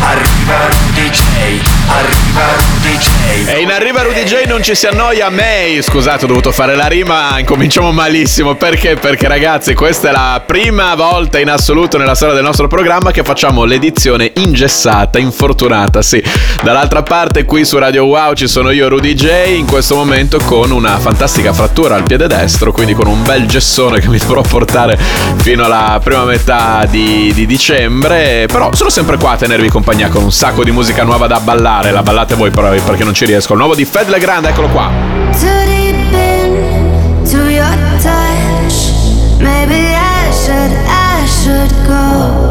Arriva Rudy J. Arriva Rudy J. E in Arriva Rudy J non ci si annoia May. Scusate, ho dovuto fare la rima, incominciamo malissimo. Perché? Perché ragazzi, questa è la prima volta in assoluto nella storia del nostro programma che facciamo l'edizione ingessata, infortunata, sì. Dall'altra parte qui su Radio Wow ci sono io Rudy J in questo momento con una fantastica frattura al piede destro, quindi con un bel gessone che mi dovrò portare fino alla prima metà di, di dicembre. Però sono sempre qua a tenervi compagnia con un sacco di musica nuova da ballare. La ballate voi però perché non ci riesco. Il nuovo di Fed Legrand, eccolo qua. Maybe I should, I should go.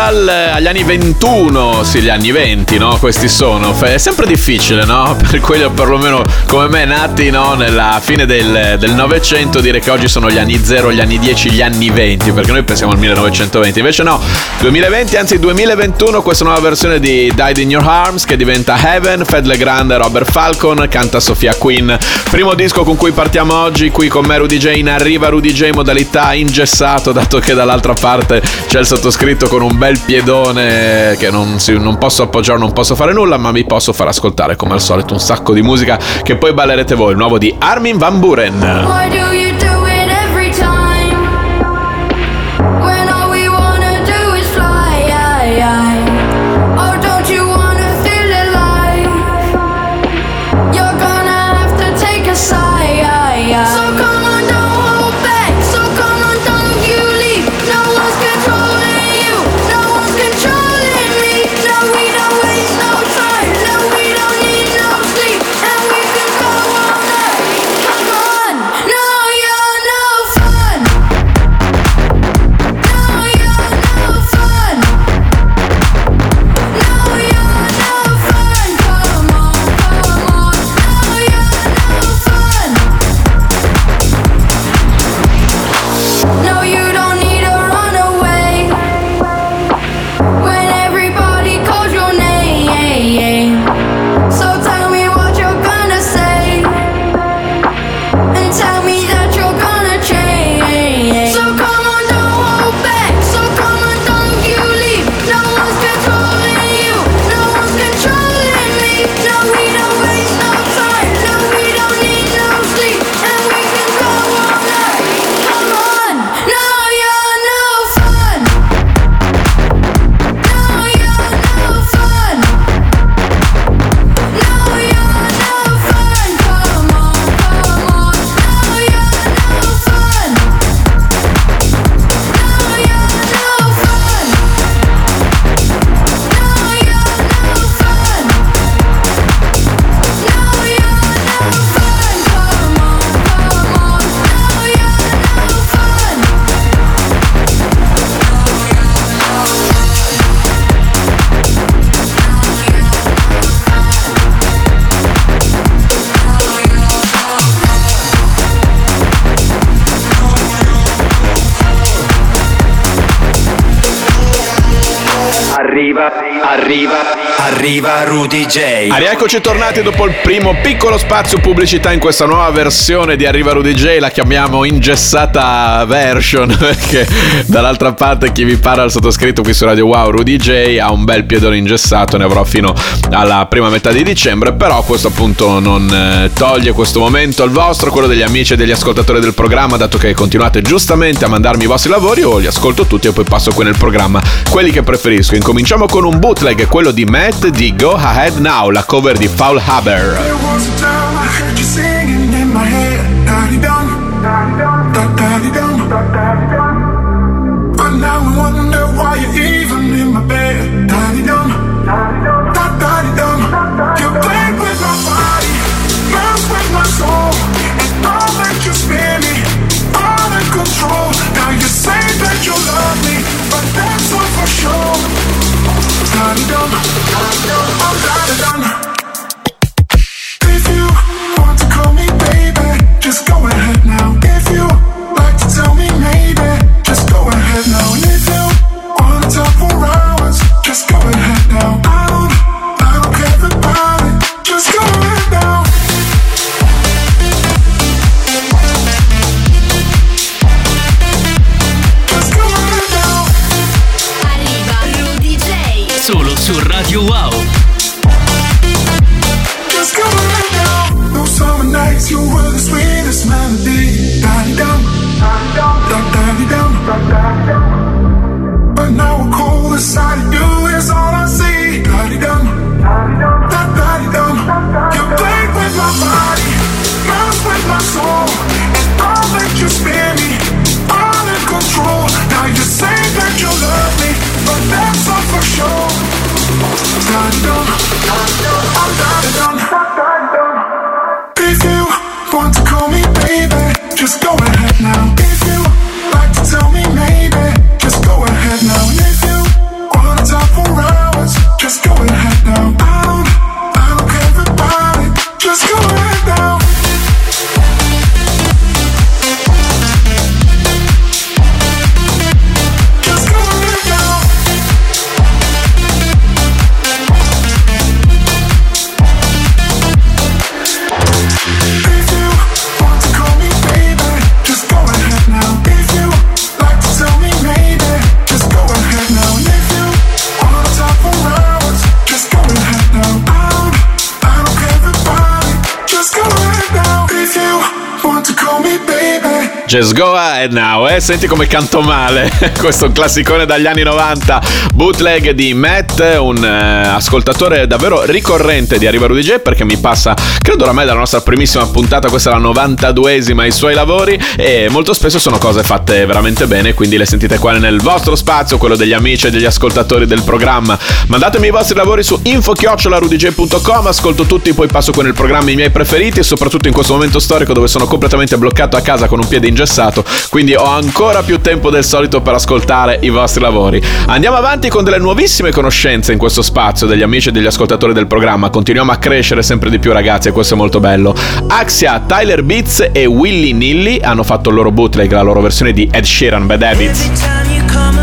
80 al- agli anni 21, sì, gli anni 20, no? Questi sono. È sempre difficile, no? Per quelli perlomeno come me nati, no? Nella fine del, Novecento dire che oggi sono gli anni 0, gli anni 10, gli anni 20, perché noi pensiamo al 1920. Invece no, 2020, anzi 2021, questa nuova versione di Died in Your Arms che diventa Heaven, Fed Legrand, Robert Falcon, canta Sofia Queen. Primo disco con cui partiamo oggi, qui con me Rudy J, in arriva Rudy J modalità ingessato, dato che dall'altra parte c'è il sottoscritto con un bel piedone che non, si- non posso appoggiare, non posso fare nulla, ma vi posso far ascoltare come al solito un sacco di musica che poi ballerete voi, il nuovo di Armin Van Buren. Arriva, arriva, Rudy J. Ah, rieccoci tornati dopo il primo piccolo spazio pubblicità in questa nuova versione di Arriva Rudy J, la chiamiamo ingessata version perché dall'altra parte chi vi parla al sottoscritto qui su Radio Wow Rudy J ha un bel piedone ingessato, ne avrò fino alla prima metà di dicembre, però questo appunto non eh, toglie questo momento al vostro, quello degli amici e degli ascoltatori del programma, dato che continuate giustamente a mandarmi i vostri lavori, io li ascolto tutti e poi passo qui nel programma quelli che preferisco. Incominciamo con un bootleg, quello di Matt di Go Ahead Now, la cover di Foul Haber. Just go ahead now, eh? Senti come canto male. Questo è un classicone dagli anni 90. Bootleg di Matt, un eh, ascoltatore davvero ricorrente di Arriva Rudy perché mi passa, credo oramai dalla nostra primissima puntata, questa è la 92esima, i suoi lavori e molto spesso sono cose fatte veramente bene, quindi le sentite qua nel vostro spazio, quello degli amici e degli ascoltatori del programma. Mandatemi i vostri lavori su info-rudyj.com, ascolto tutti, poi passo con il programma i miei preferiti e soprattutto in questo momento storico dove sono completamente bloccato a casa con un piede ingessato, quindi ho ancora più tempo del solito per ascoltare i vostri lavori. Andiamo avanti con delle nuovissime conoscenze in questo spazio degli amici e degli ascoltatori del programma. Continuiamo a crescere sempre di più, ragazzi, e questo è molto bello. Axia, Tyler Beats e Willy Nilly hanno fatto il loro bootleg, la loro versione di Ed Sheeran Bad Habits.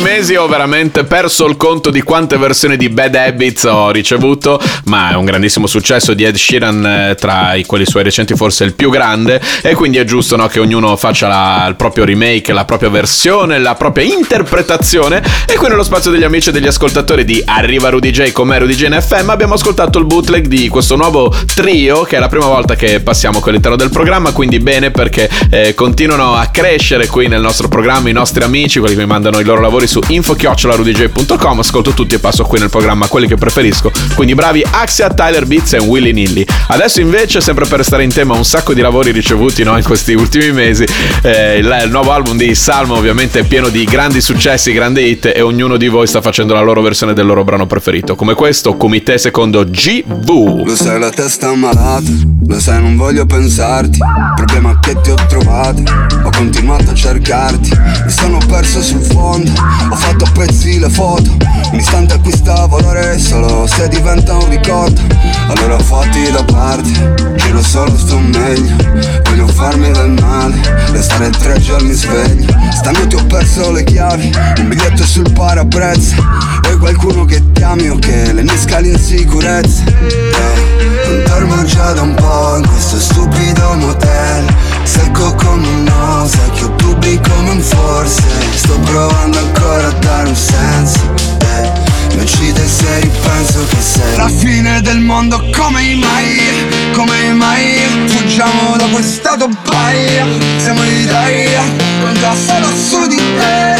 Mesi ho veramente perso il conto di quante versioni di Bad Habits ho ricevuto, ma è un grandissimo successo di Ed Sheeran eh, tra i quelli suoi recenti forse il più grande e quindi è giusto no, che ognuno faccia la- il proprio remake, la propria versione, la propria interpretazione e qui nello spazio degli amici e degli ascoltatori di Arriva Rudy J come Rudy J in FM abbiamo ascoltato il bootleg di questo nuovo trio che è la prima volta che passiamo qui all'interno del programma, quindi bene perché eh, continuano a crescere qui nel nostro programma i nostri amici, quelli che mi mandano i loro lavori su info-rudyj.com, ascolto tutti e passo qui nel programma quelli che preferisco, quindi bravi Axia, Tyler Beats e Willy Nilly. Adesso invece, sempre per restare in tema, un sacco di lavori ricevuti no, in questi ultimi mesi, eh, il, il nuovo album di Salmo ovviamente è pieno di grandi successi, grandi hit e ognuno di voi sta facendo la loro versione del loro brano preferito, come questo, Comité secondo GV. Lo sai la testa malata, lo sai non voglio pensarti. Problema che ti ho trovato, ho continuato a cercarti. Mi sono perso sul fondo, ho fatto a pezzi le foto. Un istante acquista valore solo se diventa un ricordo. Allora fatti da parte, giro solo sto meglio. Voglio farmi del male, restare tre giorni sveglio Stanotte ho perso le chiavi, un biglietto sul parabrezza. E qualcuno che ti ami o che le nisca l'insicurezza Eh, Non dormo già da un po' in questo stupido motel. Secco come un sai che ho dubbi come un forse. Sto provando ancora a dare un senso. Eh, Mi uccide se ripenso che sei La fine del mondo come mai, come mai. Fuggiamo da questa baia Siamo in Italia, conta solo su di te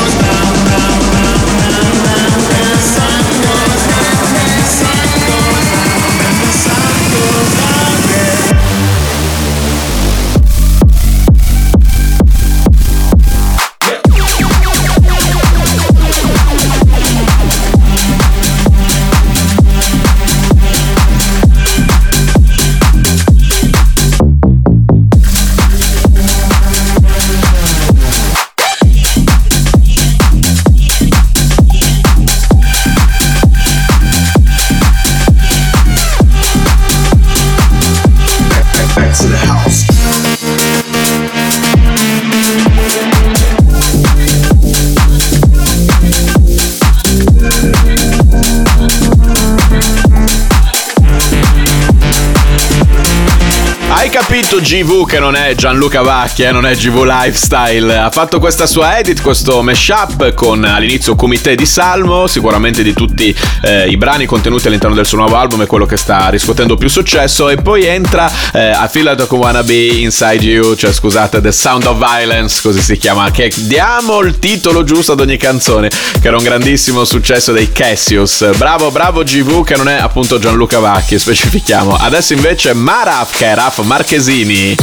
scritto GV che non è Gianluca Vacchi, eh, non è GV Lifestyle. Ha fatto questa sua edit, questo mashup con all'inizio Kumite di Salmo, sicuramente di tutti eh, i brani contenuti all'interno del suo nuovo album è quello che sta riscuotendo più successo e poi entra eh, Feel Like I Wanna Be Inside You, cioè scusate, The Sound of Violence, così si chiama, che diamo il titolo giusto ad ogni canzone, che era un grandissimo successo dei Cassius. Bravo, bravo GV che non è appunto Gianluca Vacchi, specifichiamo. Adesso invece Maraf che è Raf Marchesini.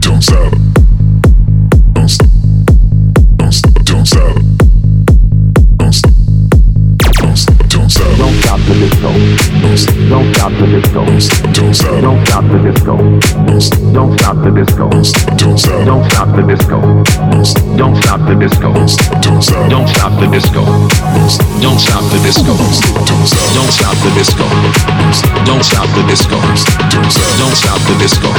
Don't stop. Don't stop. the disco. Don't stop the disco. Don't stop. Don't stop the disco. Don't stop. Don't stop the disco. Don't stop. Don't stop the disco. Don't stop. Don't stop the disco. Don't stop the disco. Don't stop. Don't stop the disco. Don't stop the disco. Don't stop the disco. Don't stop the disco.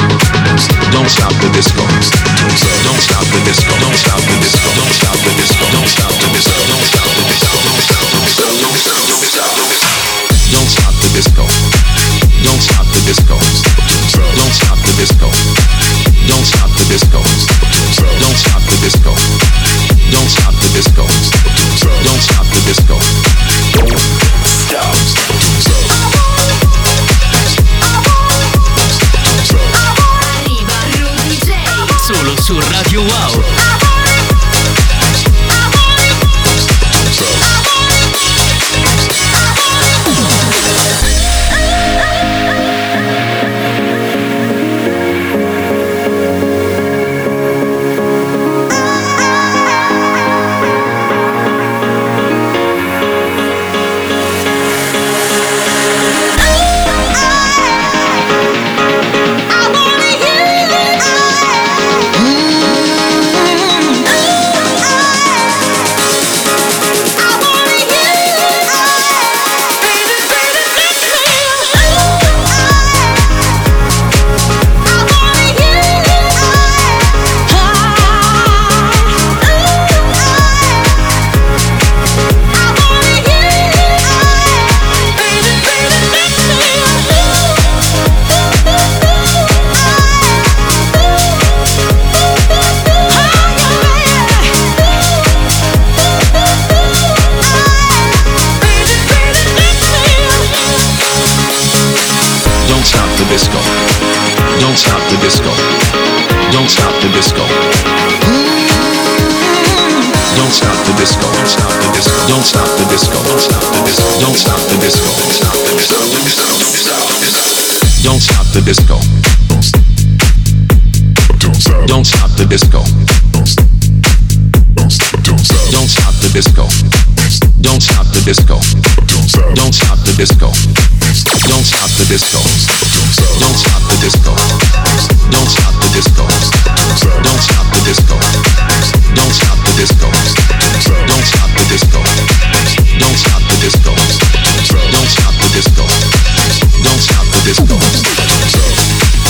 Don't stop the disco. Don't stop the disco. Don't stop the disco. Don't stop the disco. Don't stop the disco. Don't stop the disco. Don't stop the disco. Don't stop the disco. Don't stop the disco. Don't stop the disco. Don't stop the disco. Don't stop the disco. Don't stop the disco. Don't stop the disco. Don't stop the disco. Don't stop the disco. Disco. Don't stop the disco. Don't stop the disco. Don't stop the disco. Don't stop the disco. Don't stop the disco. Don't stop the disco. Don't stop. The disco. Don't stop. Don't stop. Don't stop the disco. Don't stop the disco. Don't stop the disco. Don't stop the disco. Don't stop the disco. Don't stop the disco. Don't stop the disco. Don't stop the disco. Don't stop the disco. Don't stop the disco. Don't stop the disco. Don't stop the disco.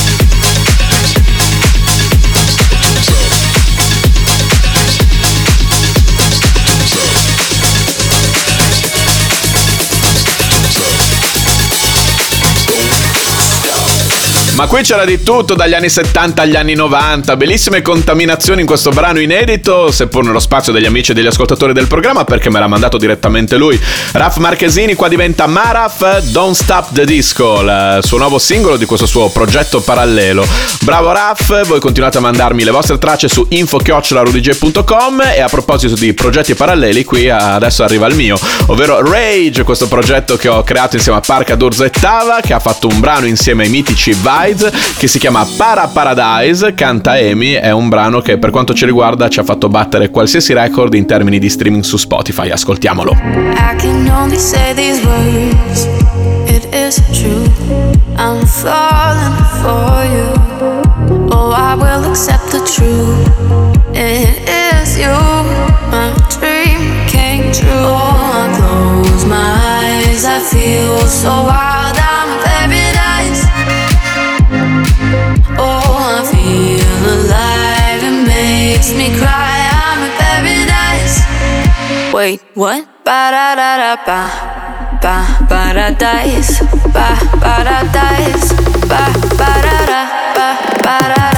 Ma qui c'era di tutto dagli anni 70 agli anni 90, bellissime contaminazioni in questo brano inedito, seppur nello spazio degli amici e degli ascoltatori del programma perché me l'ha mandato direttamente lui. Raf Marchesini qua diventa Maraf Don't Stop the Disco, il suo nuovo singolo di questo suo progetto parallelo. Bravo Raf, voi continuate a mandarmi le vostre tracce su info-rudyj.com e a proposito di progetti paralleli qui adesso arriva il mio, ovvero Rage, questo progetto che ho creato insieme a Parca Dorzettava che ha fatto un brano insieme ai mitici Vides che si chiama Para Paradise, canta Amy, è un brano che per quanto ci riguarda ci ha fatto battere qualsiasi record in termini di streaming su Spotify, ascoltiamolo. I. Oh. Oh. I feel so wild. Makes me cry. I'm in paradise. Wait, what? ba da da da ba ba paradise ba paradise ba ba da da ba ba da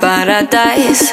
paradise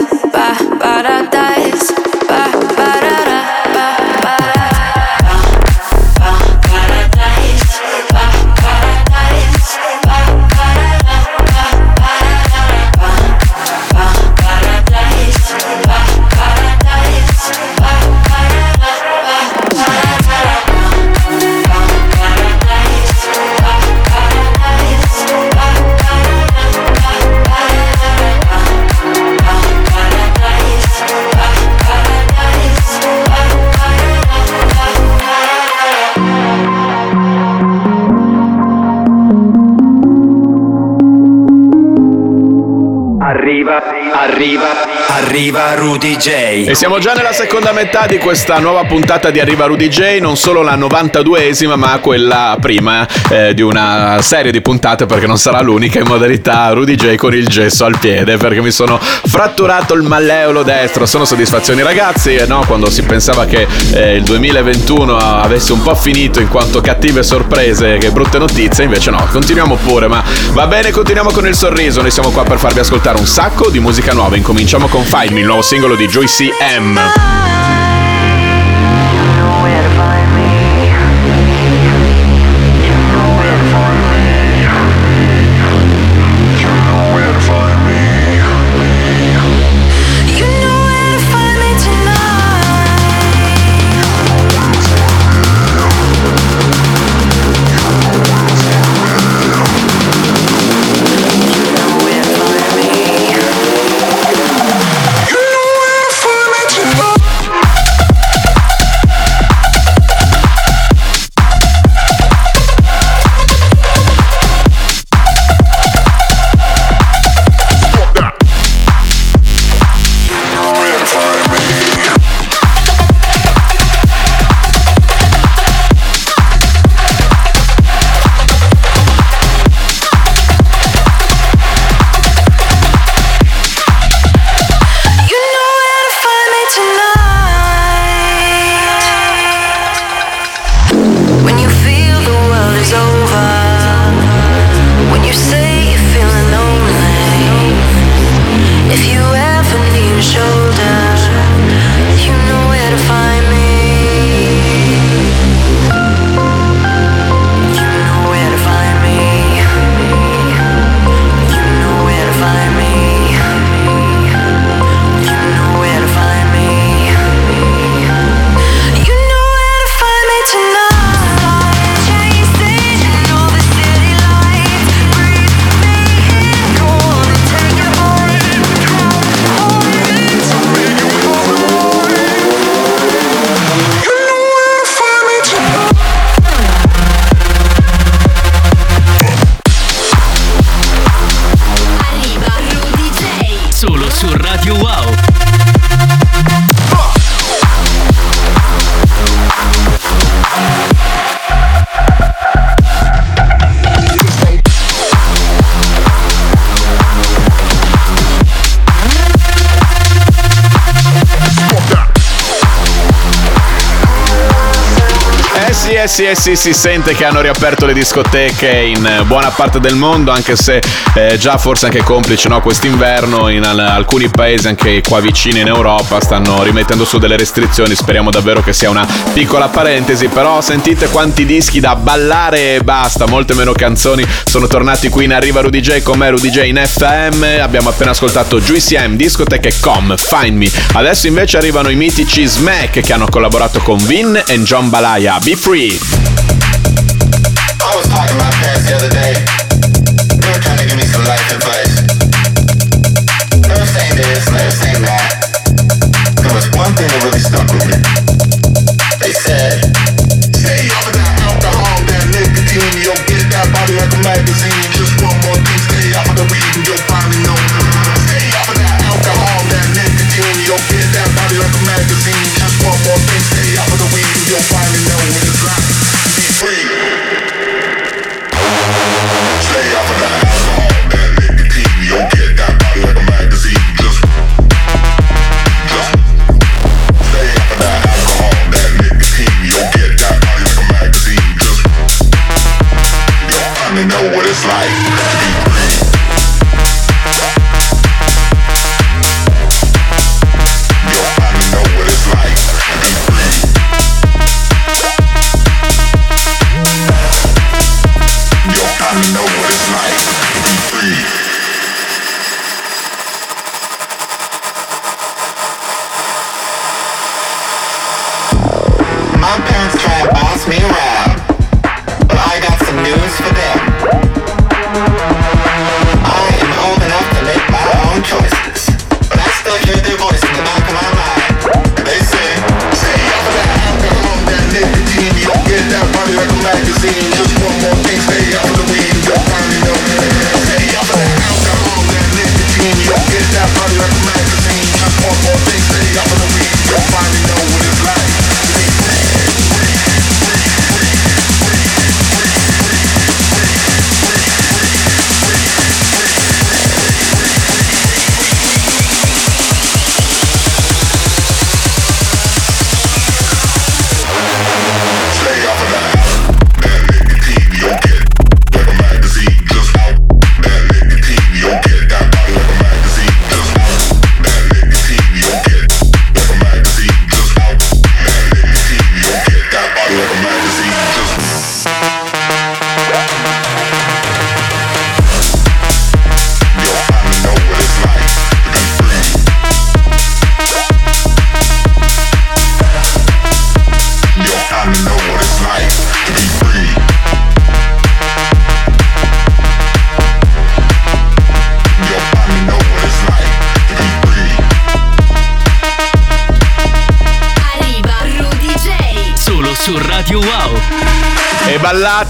Arriva, arriva, Rudy J. E siamo già nella seconda metà di questa nuova puntata di Arriva Rudy J, non solo la 92esima, ma quella prima eh, di una serie di puntate, perché non sarà l'unica in modalità Rudy J con il gesso al piede, perché mi sono fratturato il malleolo destro. Sono soddisfazioni ragazzi, no? Quando si pensava che eh, il 2021 avesse un po' finito in quanto cattive sorprese che brutte notizie, invece no, continuiamo pure, ma va bene, continuiamo con il sorriso, noi siamo qua per farvi ascoltare un sacco di musica nuova, incominciamo con Me, il nuovo singolo di Joyce M. sì, eh sì, si sente che hanno riaperto le discoteche in eh, buona parte del mondo, anche se eh, già forse anche complice no, quest'inverno in al- alcuni paesi, anche qua vicini in Europa, stanno rimettendo su delle restrizioni. Speriamo davvero che sia una piccola parentesi, però sentite quanti dischi da ballare e basta, molte meno canzoni sono tornati qui in Arriva Rudy J con me Rudy J in FM. Abbiamo appena ascoltato Juicy M, Discoteche Com, Find Me. Adesso invece arrivano i mitici Smack che hanno collaborato con Vin e John Balaya. Be Free. I was talking my parents the other day.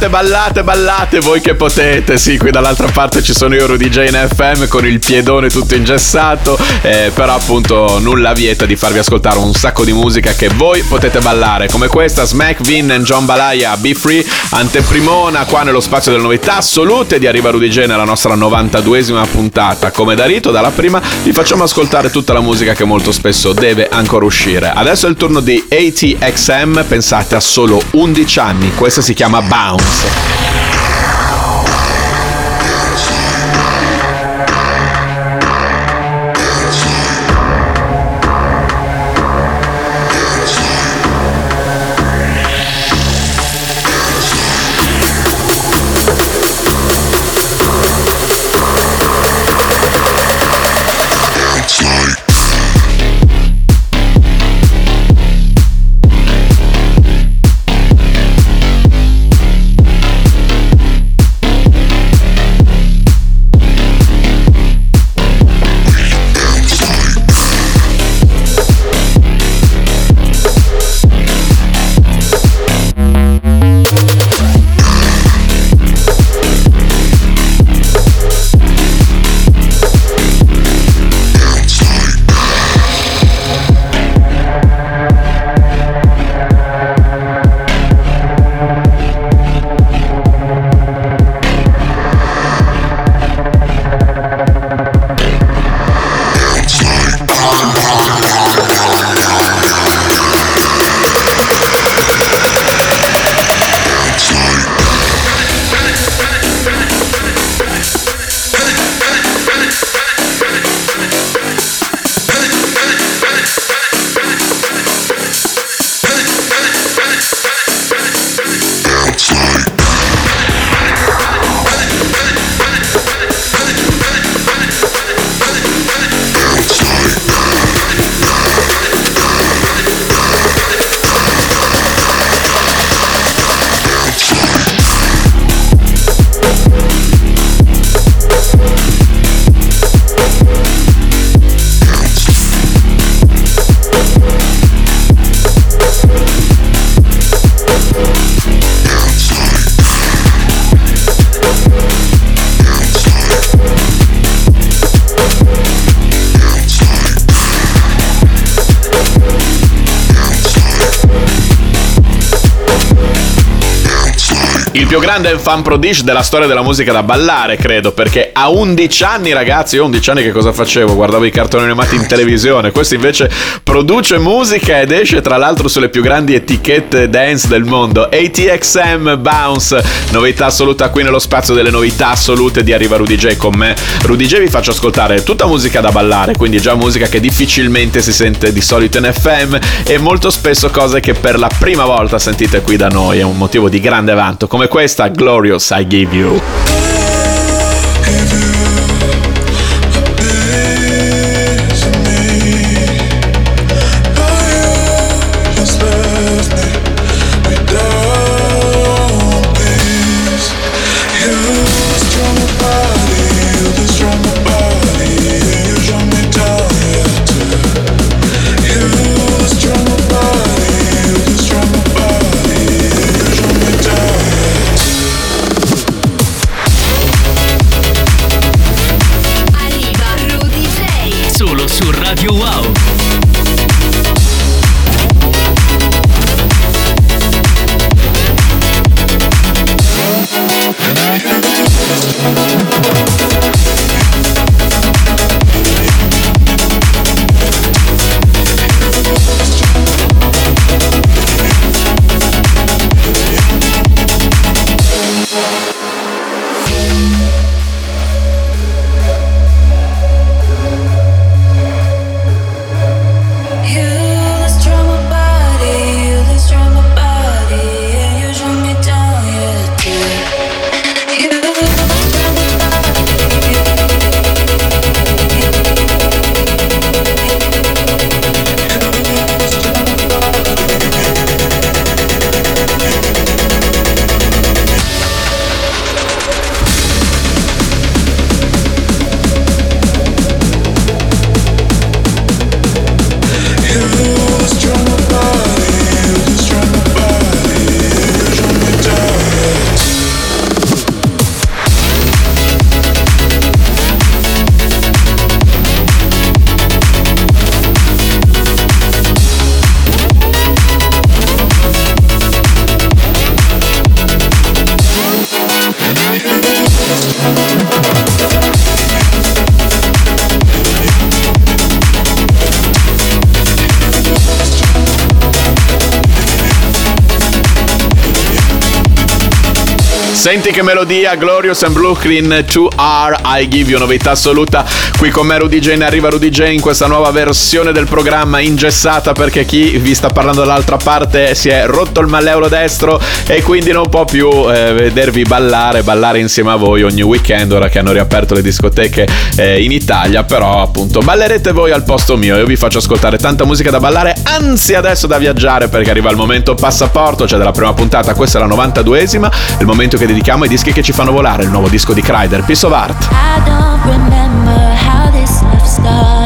Ballate, ballate, ballate voi che potete. Sì, qui dall'altra parte ci sono io, Rudy J in FM, con il piedone tutto ingessato. eh, però appunto nulla vieta di farvi ascoltare un sacco di musica che voi potete ballare. Come questa, Smack Vin e John Balaya, Be Free, anteprimona qua nello spazio delle novità assolute di Arriva Rudy J nella nostra 92esima puntata. Come da rito, dalla prima, vi facciamo ascoltare tutta la musica che molto spesso deve ancora uscire. Adesso è il turno di ATXM, pensate a solo 11 anni. Questa si chiama Bounce. sick. Il più grande fan prodige della storia della musica da ballare, credo, perché a 11 anni, ragazzi, io a 11 anni che cosa facevo? Guardavo i cartoni animati in televisione. Questo invece produce musica ed esce tra l'altro sulle più grandi etichette dance del mondo. ATXM Bounce, novità assoluta qui nello spazio delle novità assolute di Arriva Rudy J con me. Rudy J vi faccio ascoltare tutta musica da ballare, quindi già musica che difficilmente si sente di solito in FM e molto spesso cose che per la prima volta sentite qui da noi. È un motivo di grande vanto, come questa Glorious I Give You. Senti che melodia, Glorious and Brooklyn 2R, I give you novità assoluta. Qui con me Rudy J, ne arriva Rudy J in questa nuova versione del programma ingessata perché chi vi sta parlando dall'altra parte si è rotto il malleolo destro e quindi non può più eh, vedervi ballare, ballare insieme a voi ogni weekend ora che hanno riaperto le discoteche eh, in Italia, però appunto ballerete voi al posto mio, io vi faccio ascoltare tanta musica da ballare, anzi adesso da viaggiare perché arriva il momento passaporto, cioè della prima puntata, questa è la 92esima, il momento che dedichiamo ai dischi che ci fanno volare, il nuovo disco di Kryder, Piece of Art. I don't remember how this love started.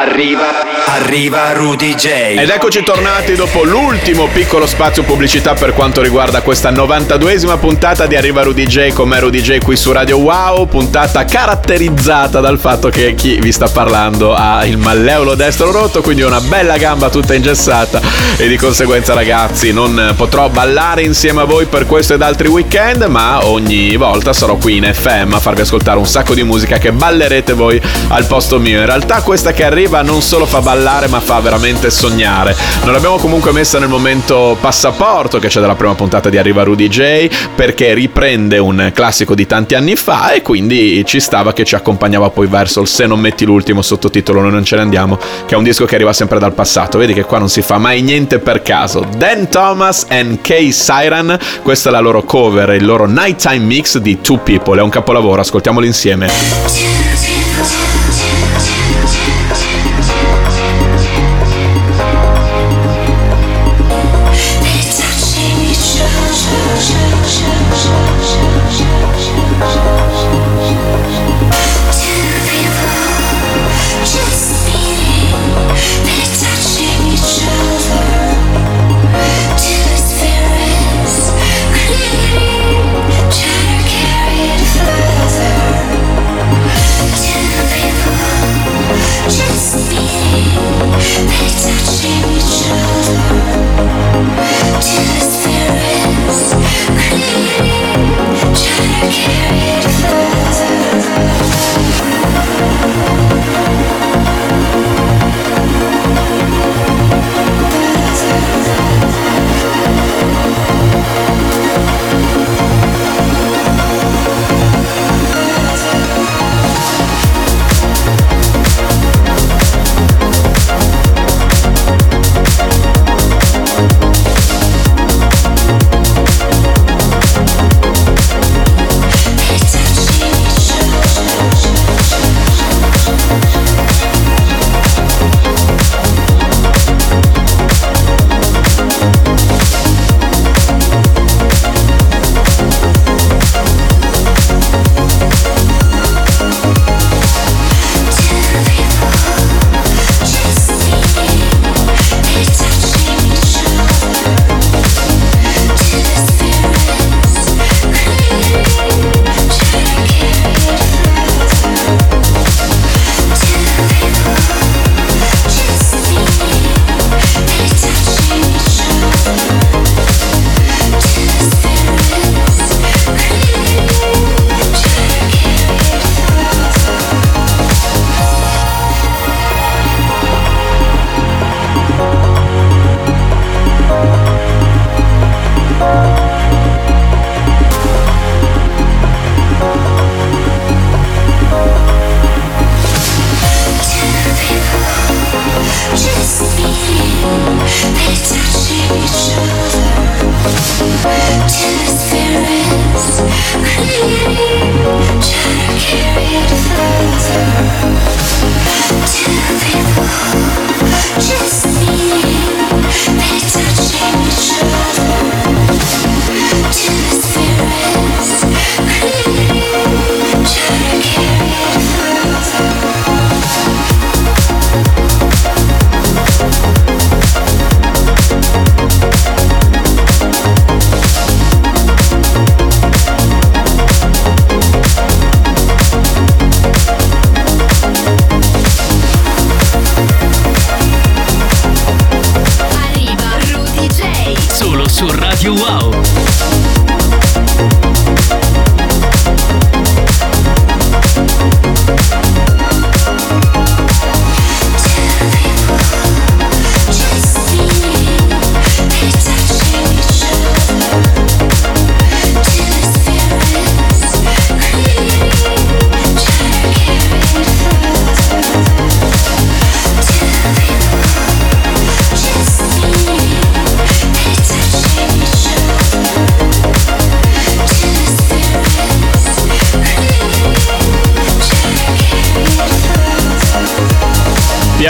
Arriva, arriva Rudy J. Ed eccoci tornati dopo l'ultimo piccolo spazio pubblicità per quanto riguarda questa 92esima puntata di Arriva Rudy J con me Rudy J qui su Radio Wow, puntata caratterizzata dal fatto che chi vi sta parlando ha il malleolo destro rotto, quindi una bella gamba tutta ingessata e di conseguenza ragazzi non potrò ballare insieme a voi per questo ed altri weekend, ma ogni volta sarò qui in FM a farvi ascoltare un sacco di musica che ballerete voi al posto mio. In realtà questa che arriva non solo fa ballare ma fa veramente sognare. Non l'abbiamo comunque messa nel momento passaporto che c'è dalla prima puntata di Arriva Rudy J perché riprende un classico di tanti anni fa e quindi ci stava che ci accompagnava poi verso il Se non metti l'ultimo sottotitolo noi non ce ne andiamo che è un disco che arriva sempre dal passato. Vedi che qua non si fa mai niente per caso. Dan Thomas and Kay Siren, questa è la loro cover, il loro nighttime mix di Two People, è un capolavoro, ascoltiamolo insieme.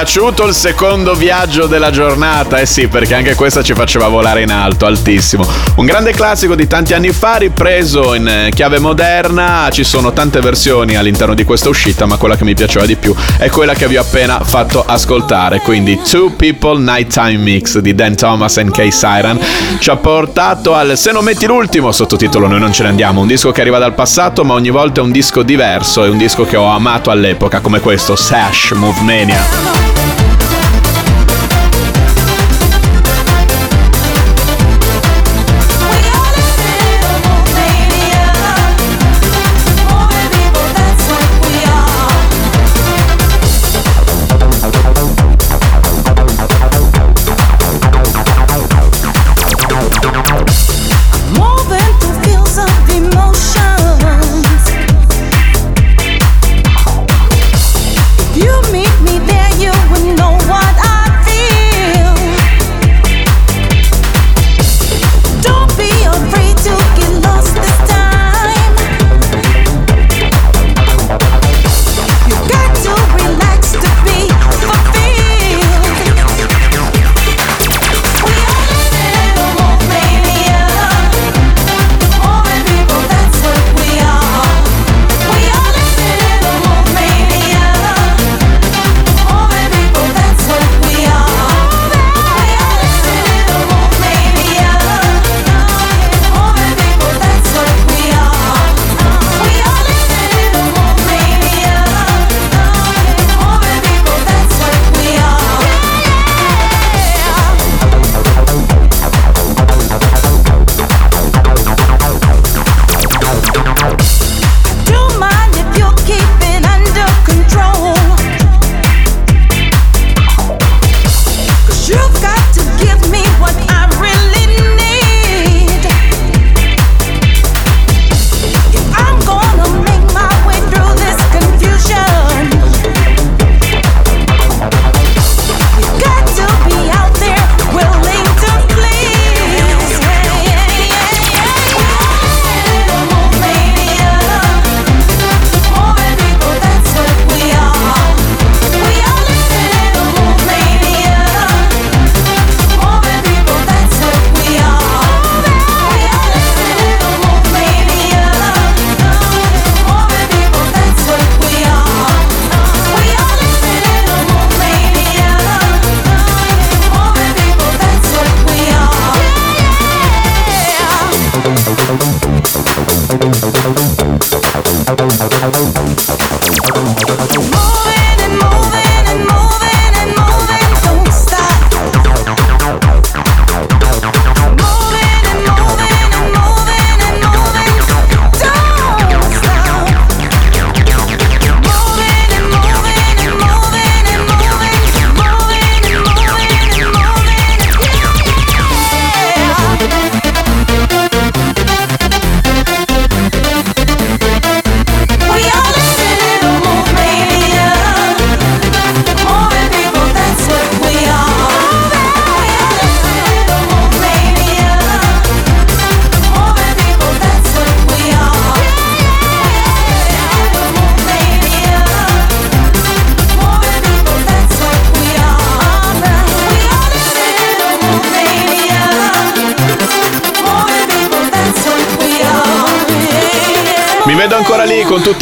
Piaciuto il secondo viaggio della giornata? Eh sì, perché anche questa ci faceva volare in alto, altissimo. Un grande classico di tanti anni fa, ripreso in eh, chiave moderna. Ci sono tante versioni all'interno di questa uscita, ma quella che mi piaceva di più è quella che vi ho appena fatto ascoltare. Quindi Two People Nighttime Mix di Dan Thomas e Kay Siren ci ha portato al Se non metti l'ultimo, sottotitolo Noi non ce ne andiamo, un disco che arriva dal passato, ma ogni volta è un disco diverso, è un disco che ho amato all'epoca, come questo, Sash Move Mania.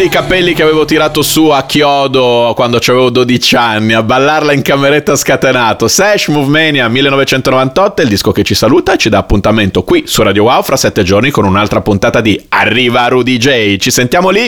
I capelli che avevo tirato su a chiodo quando avevo 12 anni, a ballarla in cameretta scatenato. Sash Move Mania 1998 è il disco che ci saluta e ci dà appuntamento qui su Radio Wow fra 7 giorni con un'altra puntata di Arriva Rudy J. Ci sentiamo lì!